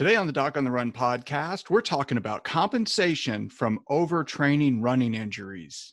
Today on the Doc on the Run podcast, we're talking about compensation from overtraining running injuries.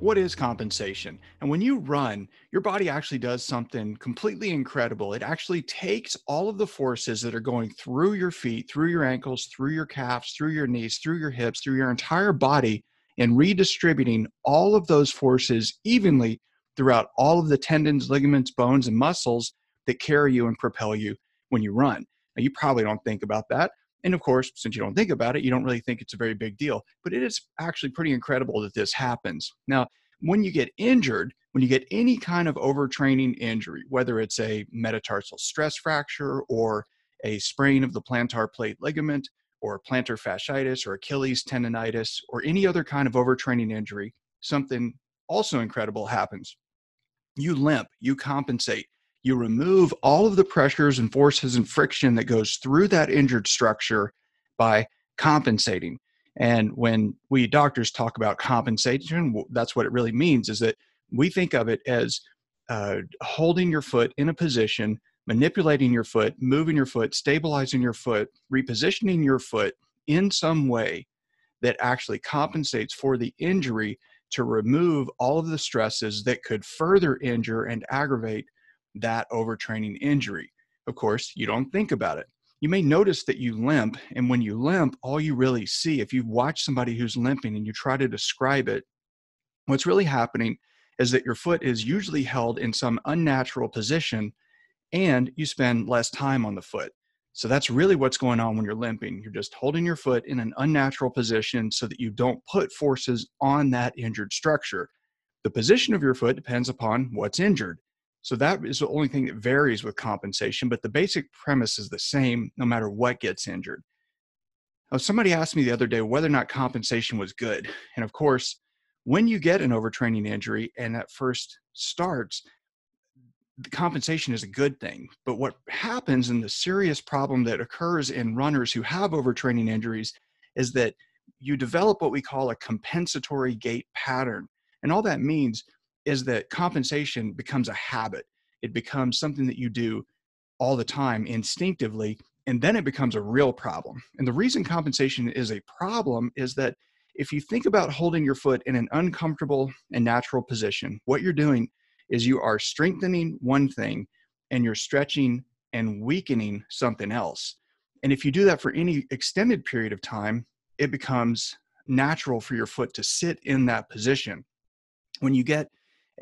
What is compensation? And when you run, your body actually does something completely incredible. It actually takes all of the forces that are going through your feet, through your ankles, through your calves, through your knees, through your hips, through your entire body, and redistributing all of those forces evenly throughout all of the tendons, ligaments, bones, and muscles that carry you and propel you when you run. Now, you probably don't think about that. And of course, since you don't think about it, you don't really think it's a very big deal. But it is actually pretty incredible that this happens. Now, when you get injured, when you get any kind of overtraining injury, whether it's a metatarsal stress fracture or a sprain of the plantar plate ligament or plantar fasciitis or Achilles tendonitis or any other kind of overtraining injury, something also incredible happens. You limp, you compensate, you remove all of the pressures and forces and friction that goes through that injured structure by compensating. And when we doctors talk about compensation, that's what it really means is that we think of it as uh, holding your foot in a position, manipulating your foot, moving your foot, stabilizing your foot, repositioning your foot in some way that actually compensates for the injury to remove all of the stresses that could further injure and aggravate that overtraining injury. Of course, you don't think about it. You may notice that you limp, and when you limp, all you really see, if you watch somebody who's limping and you try to describe it, what's really happening is that your foot is usually held in some unnatural position and you spend less time on the foot. So that's really what's going on when you're limping. You're just holding your foot in an unnatural position so that you don't put forces on that injured structure. The position of your foot depends upon what's injured. So that is the only thing that varies with compensation, but the basic premise is the same no matter what gets injured. Now, somebody asked me the other day whether or not compensation was good. And of course, when you get an overtraining injury and that first starts, the compensation is a good thing. But what happens and the serious problem that occurs in runners who have overtraining injuries is that you develop what we call a compensatory gait pattern. And all that means is that compensation becomes a habit. It becomes something that you do all the time instinctively, and then it becomes a real problem. And the reason compensation is a problem is that if you think about holding your foot in an uncomfortable and natural position, what you're doing is you are strengthening one thing and you're stretching and weakening something else. And if you do that for any extended period of time, it becomes natural for your foot to sit in that position. When you get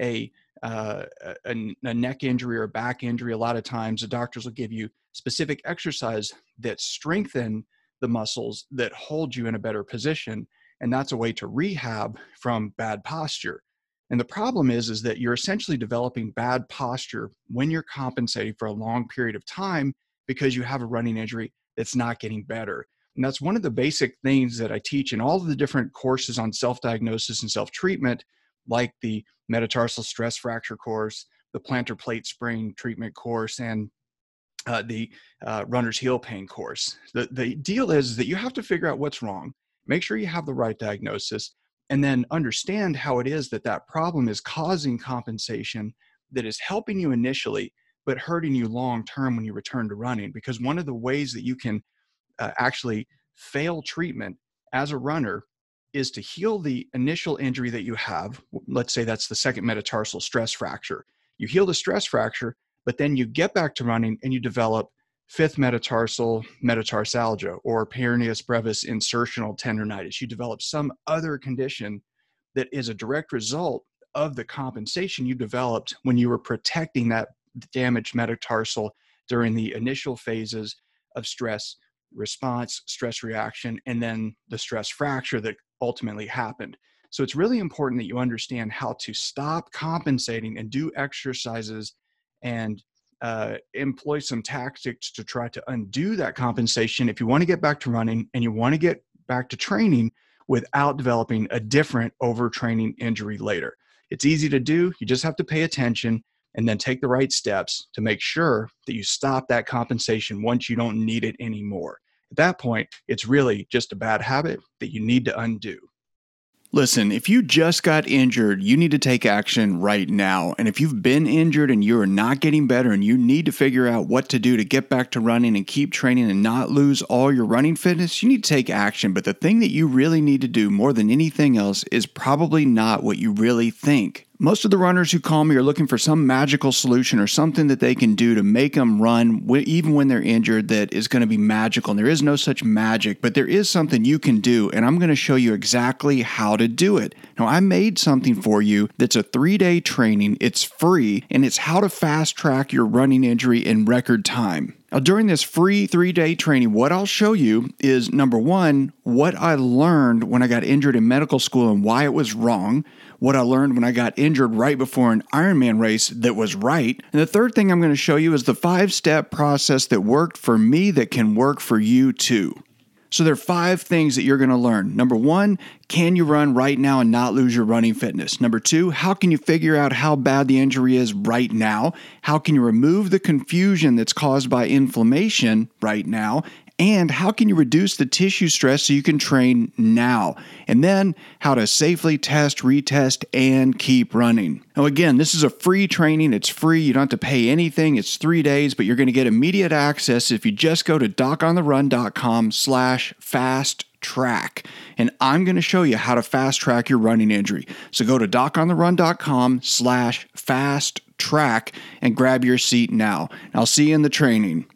a, uh, a, a neck injury or a back injury, a lot of times the doctors will give you specific exercise that strengthen the muscles that hold you in a better position. And that's a way to rehab from bad posture. And the problem is, is that you're essentially developing bad posture when you're compensating for a long period of time because you have a running injury that's not getting better. And that's one of the basic things that I teach in all of the different courses on self diagnosis and self treatment like the metatarsal stress fracture course, the plantar plate sprain treatment course, and uh, the uh, runner's heel pain course. The, the deal is that you have to figure out what's wrong, make sure you have the right diagnosis, and then understand how it is that that problem is causing compensation that is helping you initially, but hurting you long term when you return to running. Because one of the ways that you can uh, actually fail treatment as a runner is to heal the initial injury that you have. Let's say that's the second metatarsal stress fracture. You heal the stress fracture, but then you get back to running and you develop fifth metatarsal metatarsalgia or peroneus brevis insertional tendonitis. You develop some other condition that is a direct result of the compensation you developed when you were protecting that damaged metatarsal during the initial phases of stress response, stress reaction, and then the stress fracture that ultimately happened. So it's really important that you understand how to stop compensating and do exercises and uh, employ some tactics to try to undo that compensation if you want to get back to running and you want to get back to training without developing a different overtraining injury later. It's easy to do. You just have to pay attention and then take the right steps to make sure that you stop that compensation once you don't need it anymore. At that point, it's really just a bad habit that you need to undo. Listen, if you just got injured, you need to take action right now. And if you've been injured and you are not getting better and you need to figure out what to do to get back to running and keep training and not lose all your running fitness, you need to take action. But the thing that you really need to do more than anything else is probably not what you really think. Most of the runners who call me are looking for some magical solution or something that they can do to make them run, even when they're injured, that is going to be magical. And there is no such magic, but there is something you can do, and I'm going to show you exactly how to do it. Now, I made something for you that's a three day training, it's free, and it's how to fast track your running injury in record time. Now, during this free three day training, what I'll show you is number one, what I learned when I got injured in medical school and why it was wrong what I learned when I got injured right before an Ironman race that was right. And the third thing I'm going to show you is the five step process that worked for me that can work for you too. So there are five things that you're going to learn. Number one, can you run right now and not lose your running fitness? Number two, how can you figure out how bad the injury is right now? How can you remove the confusion that's caused by inflammation right now? And how can you reduce the tissue stress so you can train now? And then how to safely test, retest, and keep running. Now, again, this is a free training. It's free. You don't have to pay anything. It's three days, but you're going to get immediate access if you just go to docontherun.com slash fast track. And I'm going to show you how to fast track your running injury. So go to docontherun.com slash fast track and grab your seat now. I'll see you in the training.